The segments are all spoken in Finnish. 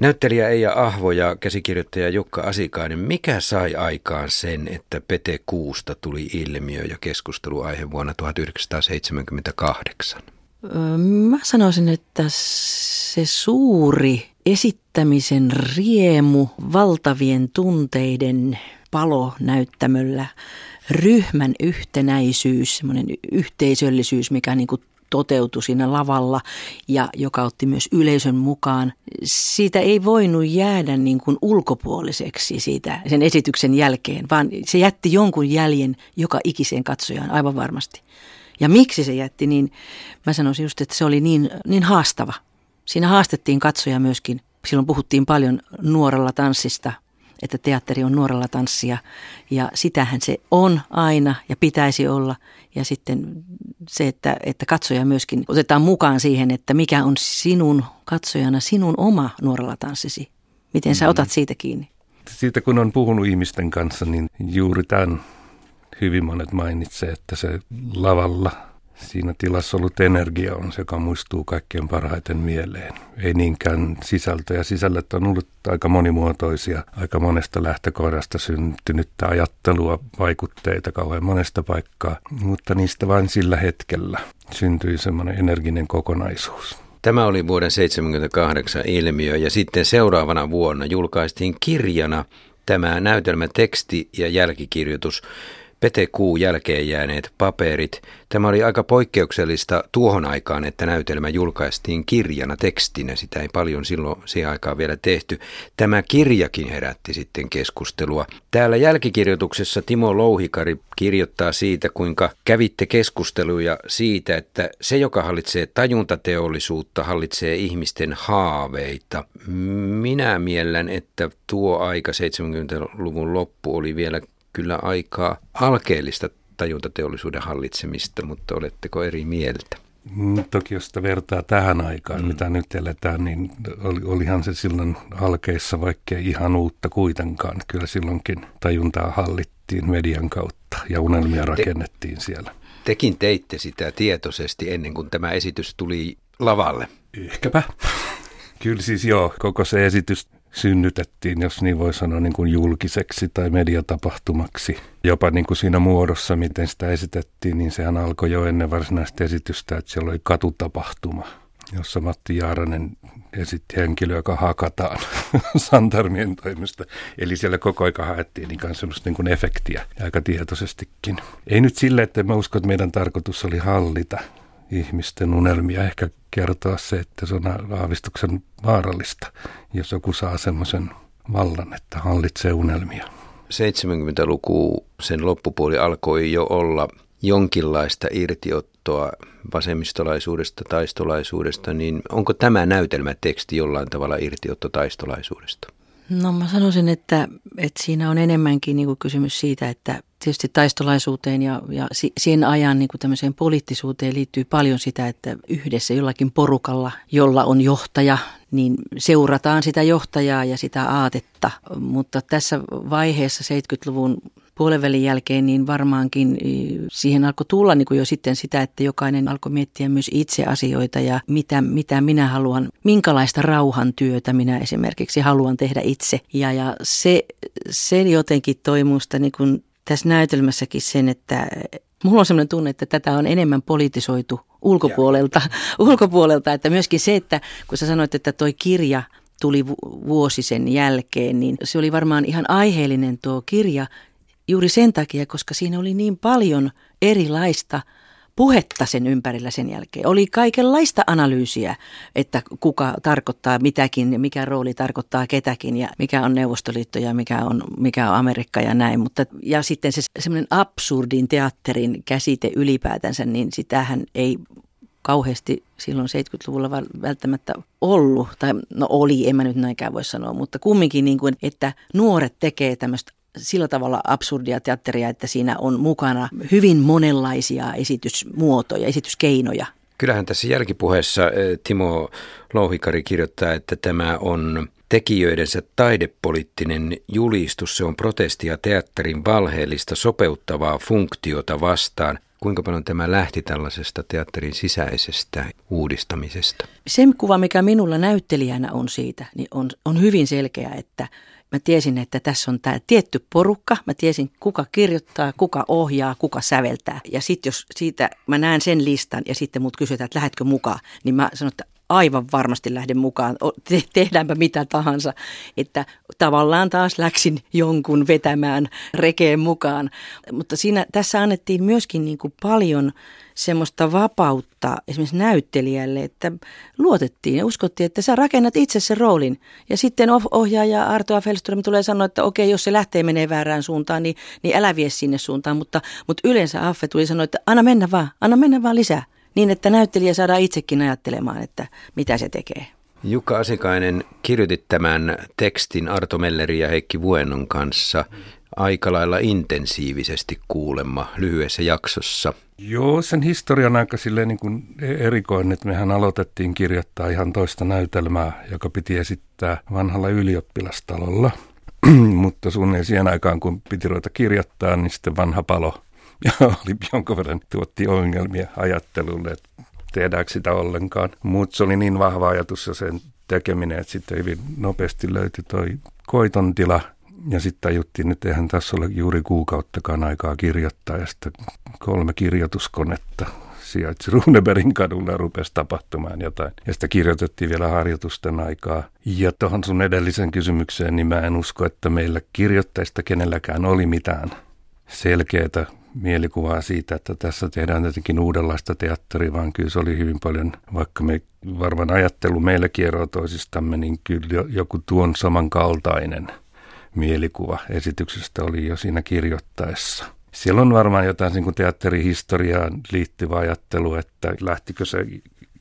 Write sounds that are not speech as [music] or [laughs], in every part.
Näyttelijä Eija Ahvo ja käsikirjoittaja Jukka Asikainen, mikä sai aikaan sen, että Pete Kuusta tuli ilmiö ja keskusteluaihe vuonna 1978? Mä sanoisin, että se suuri esittämisen riemu, valtavien tunteiden palo näyttämöllä, ryhmän yhtenäisyys, semmoinen yhteisöllisyys, mikä niin kuin toteutui siinä lavalla ja joka otti myös yleisön mukaan. Siitä ei voinut jäädä niin kuin ulkopuoliseksi siitä sen esityksen jälkeen, vaan se jätti jonkun jäljen joka ikiseen katsojaan aivan varmasti. Ja miksi se jätti, niin mä sanoisin just, että se oli niin, niin haastava. Siinä haastettiin katsoja myöskin. Silloin puhuttiin paljon nuorella tanssista, että teatteri on nuorella tanssia ja sitähän se on aina ja pitäisi olla. Ja sitten se, että, että katsoja myöskin otetaan mukaan siihen, että mikä on sinun katsojana sinun oma nuorella tanssisi. Miten sä mm. otat siitä kiinni? Siitä kun on puhunut ihmisten kanssa, niin juuri tämän hyvin monet mainitsee, että se lavalla siinä tilassa ollut energia on se, joka muistuu kaikkein parhaiten mieleen. Ei niinkään sisältö, ja sisällöt on ollut aika monimuotoisia, aika monesta lähtökohdasta syntynyttä ajattelua, vaikutteita kauhean monesta paikkaa, mutta niistä vain sillä hetkellä syntyi semmoinen energinen kokonaisuus. Tämä oli vuoden 1978 ilmiö ja sitten seuraavana vuonna julkaistiin kirjana tämä näytelmäteksti ja jälkikirjoitus Pete Kuu jälkeen jääneet paperit. Tämä oli aika poikkeuksellista tuohon aikaan, että näytelmä julkaistiin kirjana tekstinä. Sitä ei paljon silloin siihen aikaan vielä tehty. Tämä kirjakin herätti sitten keskustelua. Täällä jälkikirjoituksessa Timo Louhikari kirjoittaa siitä, kuinka kävitte keskusteluja siitä, että se, joka hallitsee tajuntateollisuutta, hallitsee ihmisten haaveita. Minä miellän, että tuo aika 70-luvun loppu oli vielä kyllä aikaa alkeellista tajuntateollisuuden hallitsemista, mutta oletteko eri mieltä? Mm, toki jos sitä vertaa tähän aikaan, mm. mitä nyt eletään, niin oli, olihan se silloin alkeissa vaikkei ihan uutta kuitenkaan. Kyllä silloinkin tajuntaa hallittiin median kautta ja unelmia Te, rakennettiin siellä. Tekin teitte sitä tietoisesti ennen kuin tämä esitys tuli lavalle. Ehkäpä. Kyllä siis joo, koko se esitys synnytettiin, jos niin voi sanoa, niin kuin julkiseksi tai mediatapahtumaksi. Jopa niin kuin siinä muodossa, miten sitä esitettiin, niin sehän alkoi jo ennen varsinaista esitystä, että siellä oli katutapahtuma, jossa Matti Jaaranen esitti henkilöä, joka hakataan [laughs] Santarmien toimesta. Eli siellä koko aika haettiin ikään semmoista niin kuin efektiä aika tietoisestikin. Ei nyt sille, että mä uskon, että meidän tarkoitus oli hallita ihmisten unelmia. Ehkä kertoa se, että se on aavistuksen vaarallista, jos joku saa semmoisen vallan, että hallitsee unelmia. 70-luku, sen loppupuoli alkoi jo olla jonkinlaista irtiottoa vasemmistolaisuudesta, taistolaisuudesta, niin onko tämä näytelmäteksti jollain tavalla irtiotto taistolaisuudesta? No mä sanoisin, että, että siinä on enemmänkin niin kuin kysymys siitä, että tietysti taistolaisuuteen ja, ja siihen ajan niin kuin poliittisuuteen liittyy paljon sitä, että yhdessä jollakin porukalla, jolla on johtaja, niin seurataan sitä johtajaa ja sitä aatetta. Mutta tässä vaiheessa 70-luvun puolenvälin jälkeen, niin varmaankin siihen alkoi tulla niin kuin jo sitten sitä, että jokainen alkoi miettiä myös itse asioita ja mitä, mitä minä haluan, minkälaista rauhantyötä minä esimerkiksi haluan tehdä itse. Ja, ja se, se jotenkin toi musta niin kuin tässä näytelmässäkin sen, että mulla on sellainen tunne, että tätä on enemmän politisoitu ulkopuolelta, [laughs] ulkopuolelta, että myöskin se, että kun sä sanoit, että toi kirja tuli vuosi sen jälkeen, niin se oli varmaan ihan aiheellinen tuo kirja juuri sen takia, koska siinä oli niin paljon erilaista – puhetta sen ympärillä sen jälkeen. Oli kaikenlaista analyysiä, että kuka tarkoittaa mitäkin ja mikä rooli tarkoittaa ketäkin ja mikä on Neuvostoliitto ja mikä on, mikä on Amerikka ja näin. Mutta, ja sitten se semmoinen absurdin teatterin käsite ylipäätänsä, niin sitähän ei kauheasti silloin 70-luvulla välttämättä ollut, tai no oli, en mä nyt näinkään voi sanoa, mutta kumminkin niin kuin, että nuoret tekee tämmöistä sillä tavalla absurdia teatteria, että siinä on mukana hyvin monenlaisia esitysmuotoja, esityskeinoja. Kyllähän tässä jälkipuheessa eh, Timo Louhikari kirjoittaa, että tämä on tekijöidensä taidepoliittinen julistus. Se on protestia teatterin valheellista sopeuttavaa funktiota vastaan. Kuinka paljon tämä lähti tällaisesta teatterin sisäisestä uudistamisesta? Se kuva, mikä minulla näyttelijänä on siitä, niin on, on hyvin selkeä, että mä tiesin, että tässä on tämä tietty porukka. Mä tiesin, kuka kirjoittaa, kuka ohjaa, kuka säveltää. Ja sitten jos siitä mä näen sen listan ja sitten mut kysytään, että lähdetkö mukaan, niin mä sanon, että aivan varmasti lähden mukaan, Te- tehdäänpä mitä tahansa. Että tavallaan taas läksin jonkun vetämään rekeen mukaan. Mutta siinä, tässä annettiin myöskin niin kuin paljon semmoista vapautta esimerkiksi näyttelijälle, että luotettiin ja uskottiin, että sä rakennat itse sen roolin. Ja sitten ohjaaja Artoa Felström tulee sanoa, että okei, jos se lähtee menee väärään suuntaan, niin, niin älä vie sinne suuntaan. Mutta, mutta yleensä Affe tuli sanoa, että anna mennä vaan, anna mennä vaan lisää. Niin, että näyttelijä saadaan itsekin ajattelemaan, että mitä se tekee. Jukka Asikainen, kirjoitit tämän tekstin Arto Melleri ja Heikki Vuennon kanssa aika lailla intensiivisesti kuulemma lyhyessä jaksossa. Joo, sen historian aika silleen niin kuin erikoinen, että mehän aloitettiin kirjoittaa ihan toista näytelmää, joka piti esittää vanhalla ylioppilastalolla. [clears throat] Mutta suunnilleen siihen aikaan, kun piti ruveta kirjoittaa, niin sitten vanha palo ja oli jonkun verran tuotti ongelmia ajattelulle, että tehdäänkö sitä ollenkaan. Mutta se oli niin vahva ajatus ja sen tekeminen, että sitten hyvin nopeasti löytyi toi koiton tila. Ja sitten tajuttiin, että eihän tässä ole juuri kuukauttakaan aikaa kirjoittaa. Ja sitten kolme kirjoituskonetta sijaitsi Runebergin kadulla ja rupesi tapahtumaan jotain. Ja sitä kirjoitettiin vielä harjoitusten aikaa. Ja tuohon sun edellisen kysymykseen, niin mä en usko, että meillä kirjoittajista kenelläkään oli mitään selkeää mielikuvaa siitä, että tässä tehdään jotenkin uudenlaista teatteria, vaan kyllä se oli hyvin paljon, vaikka me varmaan ajattelu meillä kierroa toisistamme, niin kyllä joku tuon samankaltainen mielikuva esityksestä oli jo siinä kirjoittaessa. Siellä on varmaan jotain niin kuin teatterihistoriaan liittyvä ajattelu, että lähtikö se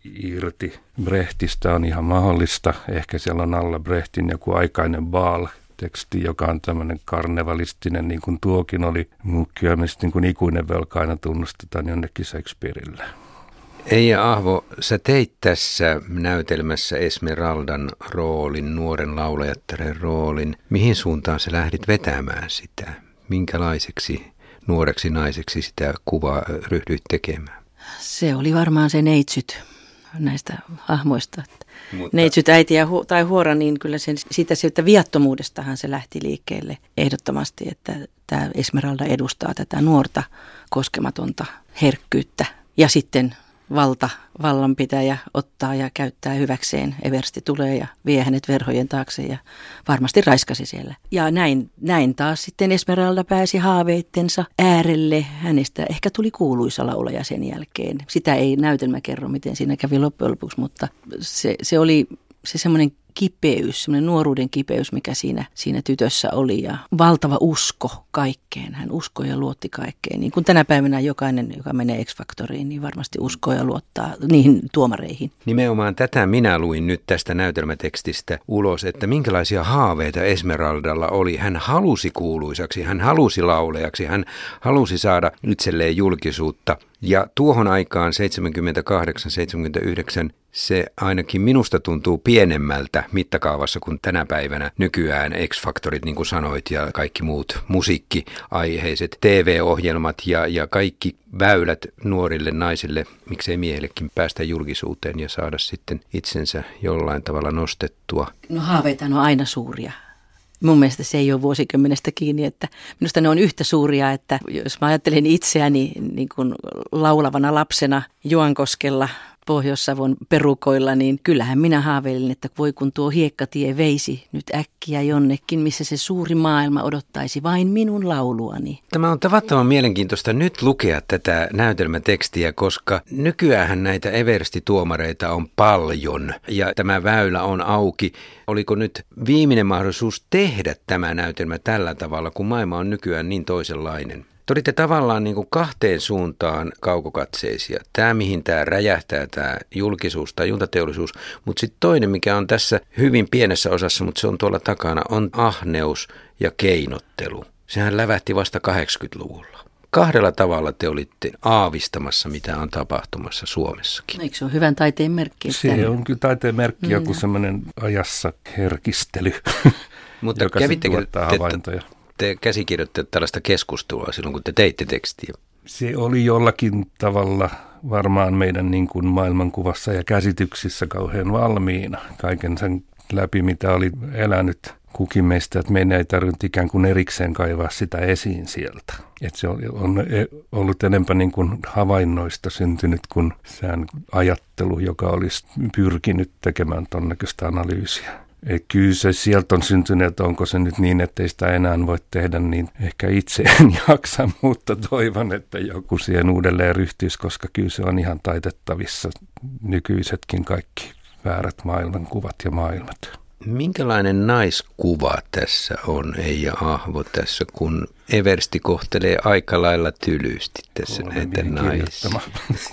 irti Brechtistä on ihan mahdollista. Ehkä siellä on alla Brechtin joku aikainen baal teksti, joka on tämmöinen karnevalistinen, niin kuin tuokin oli, kyllä me niin kuin ikuinen velka aina tunnustetaan jonnekin Shakespeareille. Eija Ahvo, sä teit tässä näytelmässä Esmeraldan roolin, nuoren laulajattaren roolin. Mihin suuntaan sä lähdit vetämään sitä? Minkälaiseksi nuoreksi naiseksi sitä kuvaa ryhdyit tekemään? Se oli varmaan se neitsyt näistä hahmoista. Mutta... Neitsyt äiti ja hu- tai huora, niin kyllä sen, siitä, siitä viattomuudestahan se lähti liikkeelle ehdottomasti, että tämä Esmeralda edustaa tätä nuorta koskematonta herkkyyttä. Ja sitten valta, vallanpitäjä ottaa ja käyttää hyväkseen. Eversti tulee ja vie hänet verhojen taakse ja varmasti raiskasi siellä. Ja näin, näin taas sitten Esmeralda pääsi haaveittensa äärelle. Hänestä ehkä tuli kuuluisa laulaja sen jälkeen. Sitä ei näytelmä kerro, miten siinä kävi loppujen lopuksi, mutta se, se oli se semmoinen kipeys, semmoinen nuoruuden kipeys, mikä siinä, siinä tytössä oli ja valtava usko kaikkeen. Hän uskoi ja luotti kaikkeen. Niin kuin tänä päivänä jokainen, joka menee X-Factoriin, niin varmasti uskoo ja luottaa niihin tuomareihin. Nimenomaan tätä minä luin nyt tästä näytelmätekstistä ulos, että minkälaisia haaveita Esmeraldalla oli. Hän halusi kuuluisaksi, hän halusi laulejaksi, hän halusi saada itselleen julkisuutta. Ja tuohon aikaan 78-79 se ainakin minusta tuntuu pienemmältä mittakaavassa kuin tänä päivänä nykyään X-Factorit, niin kuin sanoit, ja kaikki muut musiikkiaiheiset TV-ohjelmat ja, ja kaikki väylät nuorille naisille, miksei miehillekin päästä julkisuuteen ja saada sitten itsensä jollain tavalla nostettua. No haaveita on aina suuria. Mun mielestä se ei ole vuosikymmenestä kiinni, että minusta ne on yhtä suuria, että jos mä ajattelen itseäni niin kuin laulavana lapsena Juankoskella Pohjois-Savon perukoilla, niin kyllähän minä haaveilin, että voi kun tuo hiekkatie veisi nyt äkkiä jonnekin, missä se suuri maailma odottaisi vain minun lauluani. Tämä on tavattoman mielenkiintoista nyt lukea tätä näytelmätekstiä, koska nykyään näitä Eversti-tuomareita on paljon ja tämä väylä on auki. Oliko nyt viimeinen mahdollisuus tehdä tämä näytelmä tällä tavalla, kun maailma on nykyään niin toisenlainen? Te olitte tavallaan niin kuin kahteen suuntaan kaukokatseisia. Tämä, mihin tämä räjähtää, tämä julkisuus tai juntateollisuus. Mutta sitten toinen, mikä on tässä hyvin pienessä osassa, mutta se on tuolla takana, on ahneus ja keinottelu. Sehän lävähti vasta 80-luvulla. Kahdella tavalla te olitte aavistamassa, mitä on tapahtumassa Suomessakin. Eikö se ole hyvän taiteen merkki? Se on kyllä taiteen merkki, joku mm. semmoinen ajassa herkistely, Mutta [laughs] joka kävittekö te, havaintoja te käsikirjoitte tällaista keskustelua silloin, kun te teitte tekstiä? se oli jollakin tavalla varmaan meidän niin kuin maailmankuvassa ja käsityksissä kauhean valmiina kaiken sen läpi, mitä oli elänyt kukin meistä, että meidän ei tarvitse ikään kuin erikseen kaivaa sitä esiin sieltä. Että se on e, ollut enemmän niin kuin havainnoista syntynyt kuin sään ajattelu, joka olisi pyrkinyt tekemään tuonnäköistä analyysiä. Et kyllä se sieltä on syntynyt, onko se nyt niin, että ei sitä enää voi tehdä, niin ehkä itse [laughs] en jaksa, mutta toivon, että joku siihen uudelleen ryhtyisi, koska kyllä se on ihan taitettavissa nykyisetkin kaikki väärät maailmankuvat ja maailmat. Minkälainen naiskuva tässä on, Eija Ahvo, tässä, kun Eversti kohtelee aika lailla tylysti tässä Kolme näitä naisia?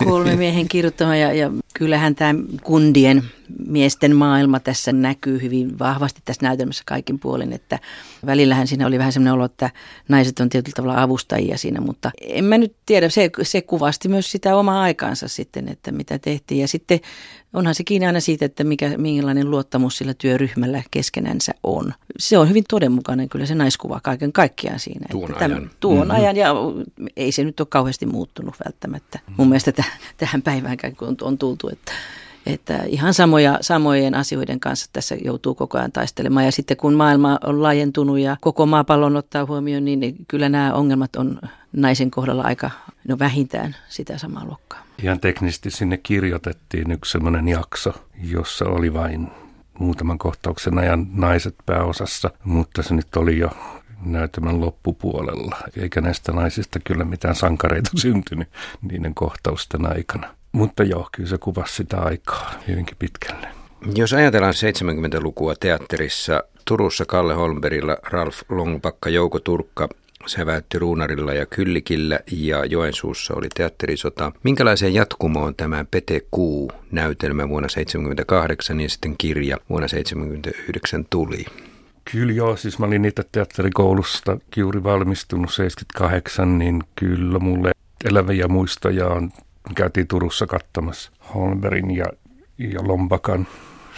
Kolme miehen kirjoittama ja, ja kyllähän tämä kundien miesten maailma tässä näkyy hyvin vahvasti tässä näytelmässä kaikin puolin, että välillähän siinä oli vähän sellainen olo, että naiset on tietyllä tavalla avustajia siinä, mutta en mä nyt tiedä, se, se kuvasti myös sitä omaa aikaansa sitten, että mitä tehtiin ja sitten onhan se kiinni aina siitä, että mikä, minkälainen luottamus sillä työryhmällä keskenänsä on. Se on hyvin todenmukainen kyllä se naiskuva kaiken kaikkiaan siinä. Tuon että ajan. Tämän, tuon mm-hmm. ajan ja ei se nyt ole kauheasti muuttunut välttämättä. Mm-hmm. Mun mielestä täh, tähän päiväänkään kun on, on tultu, että että ihan samoja, samojen asioiden kanssa tässä joutuu koko ajan taistelemaan. Ja sitten kun maailma on laajentunut ja koko maapallon ottaa huomioon, niin kyllä nämä ongelmat on naisen kohdalla aika no vähintään sitä samaa luokkaa. Ihan teknisesti sinne kirjoitettiin yksi sellainen jakso, jossa oli vain muutaman kohtauksen ajan naiset pääosassa, mutta se nyt oli jo näytelmän loppupuolella. Eikä näistä naisista kyllä mitään sankareita [laughs] syntynyt niiden kohtausten aikana. Mutta joo, kyllä se kuvasi sitä aikaa hyvinkin pitkälle. Jos ajatellaan 70-lukua teatterissa, Turussa Kalle Holmberilla, Ralf Longpakka, Jouko Turkka säväytti Ruunarilla ja Kyllikillä ja Joensuussa oli teatterisota. Minkälaiseen jatkumoon tämä Pete Kuu näytelmä vuonna 1978 ja sitten kirja vuonna 1979 tuli? Kyllä joo, siis mä olin niitä teatterikoulusta juuri valmistunut 78, niin kyllä mulle eläviä muistoja on käytiin Turussa katsomassa Holmberin ja, ja Lombakan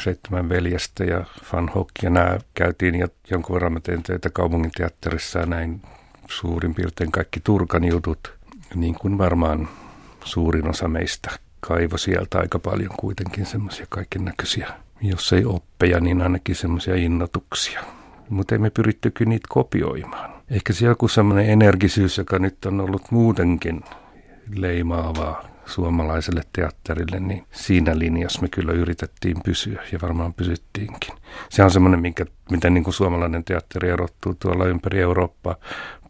seitsemän veljestä ja Van Hock ja nämä käytiin ja jonkun verran mä tein töitä kaupungin teatterissa ja näin suurin piirtein kaikki Turkan jutut, niin kuin varmaan suurin osa meistä kaivo sieltä aika paljon kuitenkin semmoisia kaiken näköisiä, jos ei oppeja, niin ainakin semmoisia innotuksia. Mutta emme pyritty kyllä niitä kopioimaan. Ehkä se joku semmoinen energisyys, joka nyt on ollut muutenkin leimaavaa suomalaiselle teatterille, niin siinä linjassa me kyllä yritettiin pysyä ja varmaan pysyttiinkin. Se on semmoinen, minkä, miten niin kuin suomalainen teatteri erottuu tuolla ympäri Eurooppaa,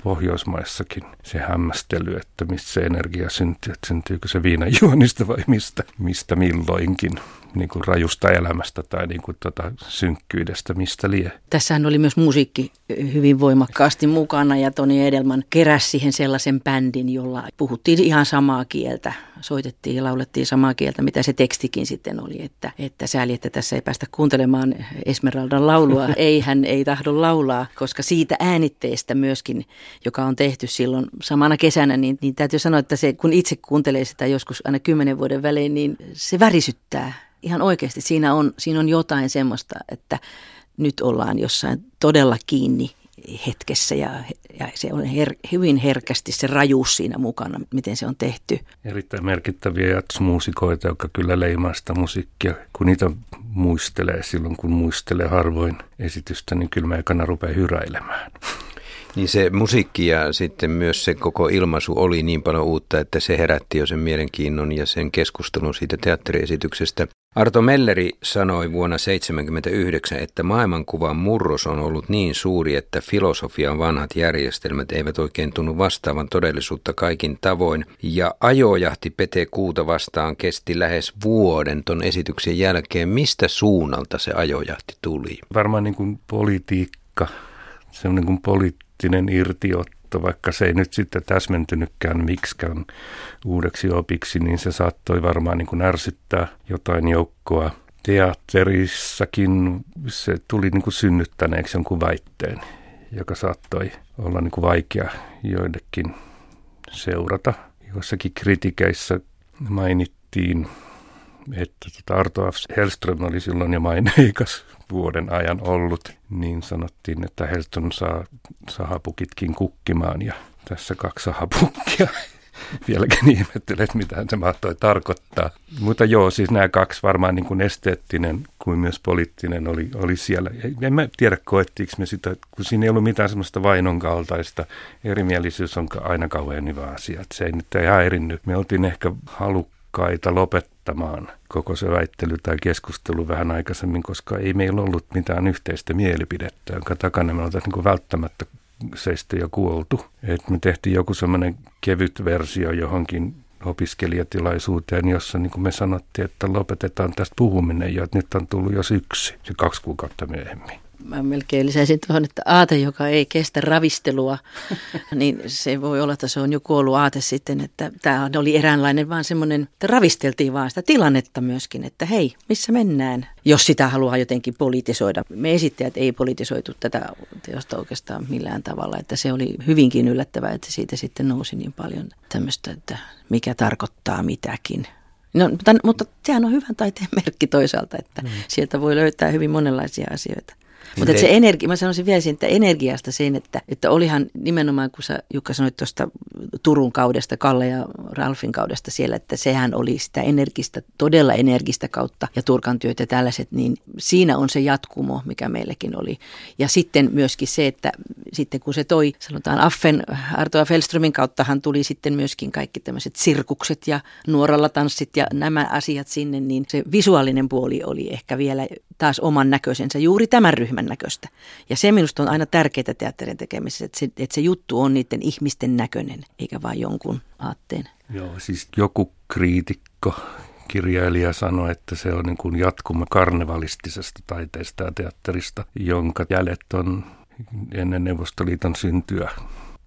Pohjoismaissakin se hämmästely, että mistä se energia syntyy, että syntyykö se viinajuonista vai mistä, mistä milloinkin niin kuin rajusta elämästä tai niin kuin tota synkkyydestä, mistä lie. Tässähän oli myös musiikki hyvin voimakkaasti mukana ja Toni Edelman keräsi siihen sellaisen bändin, jolla puhuttiin ihan samaa kieltä, soitettiin ja laulettiin samaa kieltä, mitä se tekstikin sitten oli, että, että sääli, että tässä ei päästä kuuntelemaan Esmeraldan laulua. [laughs] ei, hän ei tahdo laulaa, koska siitä äänitteestä myöskin, joka on tehty silloin samana kesänä, niin, niin täytyy sanoa, että se, kun itse kuuntelee sitä joskus aina kymmenen vuoden välein, niin se värisyttää ihan oikeasti siinä on, siinä on jotain semmoista, että nyt ollaan jossain todella kiinni hetkessä ja, ja se on her, hyvin herkästi se rajuus siinä mukana, miten se on tehty. Erittäin merkittäviä jatsmuusikoita, jotka kyllä leimaa sitä musiikkia. Kun niitä muistelee silloin, kun muistelee harvoin esitystä, niin kyllä mä ekana rupeaa hyräilemään. Niin se musiikki ja sitten myös se koko ilmaisu oli niin paljon uutta, että se herätti jo sen mielenkiinnon ja sen keskustelun siitä teatteriesityksestä. Arto Melleri sanoi vuonna 1979, että maailmankuvan murros on ollut niin suuri, että filosofian vanhat järjestelmät eivät oikein tunnu vastaavan todellisuutta kaikin tavoin. Ja ajojahti Pete Kuuta vastaan kesti lähes vuoden ton esityksen jälkeen. Mistä suunnalta se ajojahti tuli? Varmaan niin kuin politiikka, semmoinen kuin poliittinen irtiotto mutta vaikka se ei nyt sitten täsmentynytkään miksikään uudeksi opiksi, niin se saattoi varmaan niin kuin ärsyttää jotain joukkoa. Teatterissakin se tuli niin kuin synnyttäneeksi jonkun väitteen, joka saattoi olla niin kuin vaikea joillekin seurata. Joissakin kritikeissä mainittiin että tota Arto F. Hellström oli silloin jo maineikas vuoden ajan ollut, niin sanottiin, että Hellström saa sahapukitkin kukkimaan ja tässä kaksi sahapukkia. [laughs] vieläkin ihmettelen, että mitä se mahtoi tarkoittaa. Mutta joo, siis nämä kaksi varmaan niin kuin esteettinen kuin myös poliittinen oli, oli siellä. En mä tiedä, koettiinko me sitä, kun siinä ei ollut mitään semmoista vainon kaltaista. Erimielisyys on aina kauhean hyvä asia, että se ei nyt ihan erinnyt. Me oltiin ehkä halukkaita lopettamaan koko se väittely tai keskustelu vähän aikaisemmin, koska ei meillä ollut mitään yhteistä mielipidettä, jonka takana me oltaisiin niin välttämättä seistä ja kuoltu. Et me tehtiin joku semmoinen kevyt versio johonkin opiskelijatilaisuuteen, jossa niin kuin me sanottiin, että lopetetaan tästä puhuminen jo, että nyt on tullut jo syksy, se kaksi kuukautta myöhemmin. Mä melkein lisäisin tuohon, että aate, joka ei kestä ravistelua, [laughs] niin se voi olla, että se on jo kuollut aate sitten, että tämä oli eräänlainen vaan semmoinen, että ravisteltiin vaan sitä tilannetta myöskin, että hei, missä mennään, jos sitä haluaa jotenkin politisoida. Me esittäjät ei politisoitu tätä teosta oikeastaan millään tavalla, että se oli hyvinkin yllättävää, että siitä sitten nousi niin paljon tämmöistä, että mikä tarkoittaa mitäkin. No, mutta, mutta sehän on hyvän taiteen merkki toisaalta, että mm. sieltä voi löytää hyvin monenlaisia asioita. Mutta se energia, mä sanoisin vielä siitä energiasta sen, että, että olihan nimenomaan, kun sä Jukka sanoit tuosta Turun kaudesta, Kalle ja Ralfin kaudesta siellä, että sehän oli sitä energistä, todella energistä kautta ja Turkan työt ja tällaiset, niin siinä on se jatkumo, mikä meilläkin oli. Ja sitten myöskin se, että sitten kun se toi, sanotaan Affen, Artoa Felströmin kauttahan tuli sitten myöskin kaikki tämmöiset sirkukset ja nuoralla tanssit ja nämä asiat sinne, niin se visuaalinen puoli oli ehkä vielä taas oman näköisensä juuri tämän ryhmän näköistä. Ja se minusta on aina tärkeää teatterin tekemisessä, että se, että se juttu on niiden ihmisten näköinen, eikä vain jonkun aatteen. Joo, siis joku kriitikko, kirjailija sanoi, että se on niin kuin jatkuma karnevalistisesta taiteesta ja teatterista, jonka jäljet on ennen Neuvostoliiton syntyä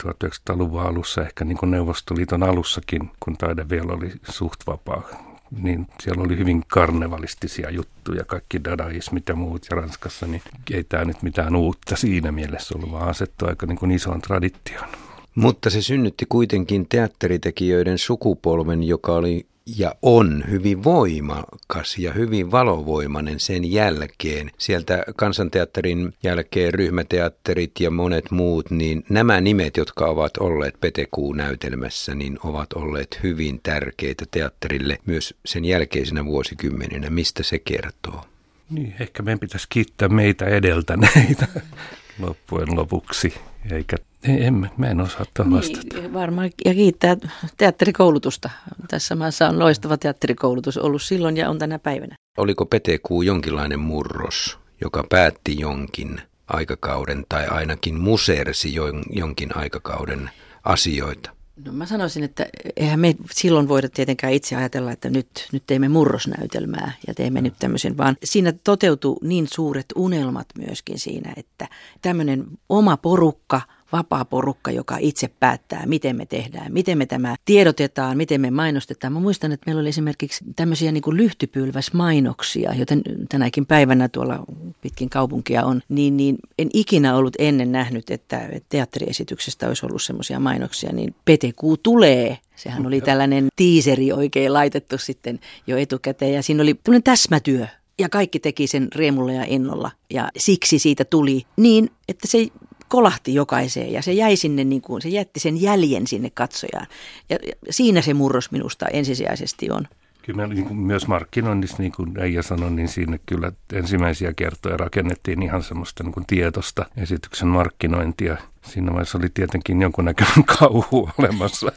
1900-luvun alussa, ehkä niin kuin Neuvostoliiton alussakin, kun taide vielä oli suht vapaa niin siellä oli hyvin karnevalistisia juttuja, kaikki dadaismit ja muut ja Ranskassa, niin ei tämä nyt mitään uutta siinä mielessä ollut, vaan asettu aika niin kuin isoon traditioon. Mutta se synnytti kuitenkin teatteritekijöiden sukupolven, joka oli ja on hyvin voimakas ja hyvin valovoimainen sen jälkeen. Sieltä kansanteatterin jälkeen ryhmäteatterit ja monet muut, niin nämä nimet, jotka ovat olleet Petekuun-näytelmässä, niin ovat olleet hyvin tärkeitä teatterille myös sen jälkeisenä vuosikymmeninä. Mistä se kertoo? Niin, ehkä meidän pitäisi kiittää meitä edeltäneitä [laughs] loppujen lopuksi, eikä en, mä en osaa tuohon niin, vastata. Varmaan, ja kiittää teatterikoulutusta. Tässä maassa on loistava teatterikoulutus ollut silloin ja on tänä päivänä. Oliko Petekuu jonkinlainen murros, joka päätti jonkin aikakauden tai ainakin musersi jonkin aikakauden asioita? No mä sanoisin, että eihän me silloin voida tietenkään itse ajatella, että nyt, nyt teemme murrosnäytelmää ja teemme nyt tämmöisen, vaan siinä toteutuu niin suuret unelmat myöskin siinä, että tämmöinen oma porukka – vapaa porukka, joka itse päättää, miten me tehdään, miten me tämä tiedotetaan, miten me mainostetaan. Mä muistan, että meillä oli esimerkiksi tämmöisiä niin kuin lyhtypylväsmainoksia, joten tänäkin päivänä tuolla pitkin kaupunkia on, niin, niin en ikinä ollut ennen nähnyt, että teatteriesityksestä olisi ollut semmoisia mainoksia, niin Petekuu tulee Sehän oli tällainen tiiseri oikein laitettu sitten jo etukäteen ja siinä oli tämmöinen täsmätyö. Ja kaikki teki sen riemulla ja innolla ja siksi siitä tuli niin, että se kolahti jokaiseen ja se jäi sinne, niin kuin, se jätti sen jäljen sinne katsojaan. Ja, ja siinä se murros minusta ensisijaisesti on. Kyllä niin kuin myös markkinoinnissa, niin kuin Eija sanoi, niin siinä kyllä ensimmäisiä kertoja rakennettiin ihan semmoista niin kuin tietosta esityksen markkinointia. Siinä vaiheessa oli tietenkin jonkunnäköinen [laughs] kauhu olemassa,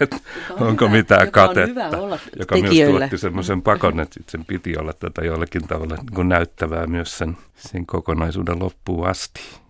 että onko hyvä, mitään joka katetta, joka tekijöille. myös tuotti semmoisen pakon, että sen piti olla tätä jollakin tavalla niin kuin näyttävää myös sen, sen kokonaisuuden loppuun asti.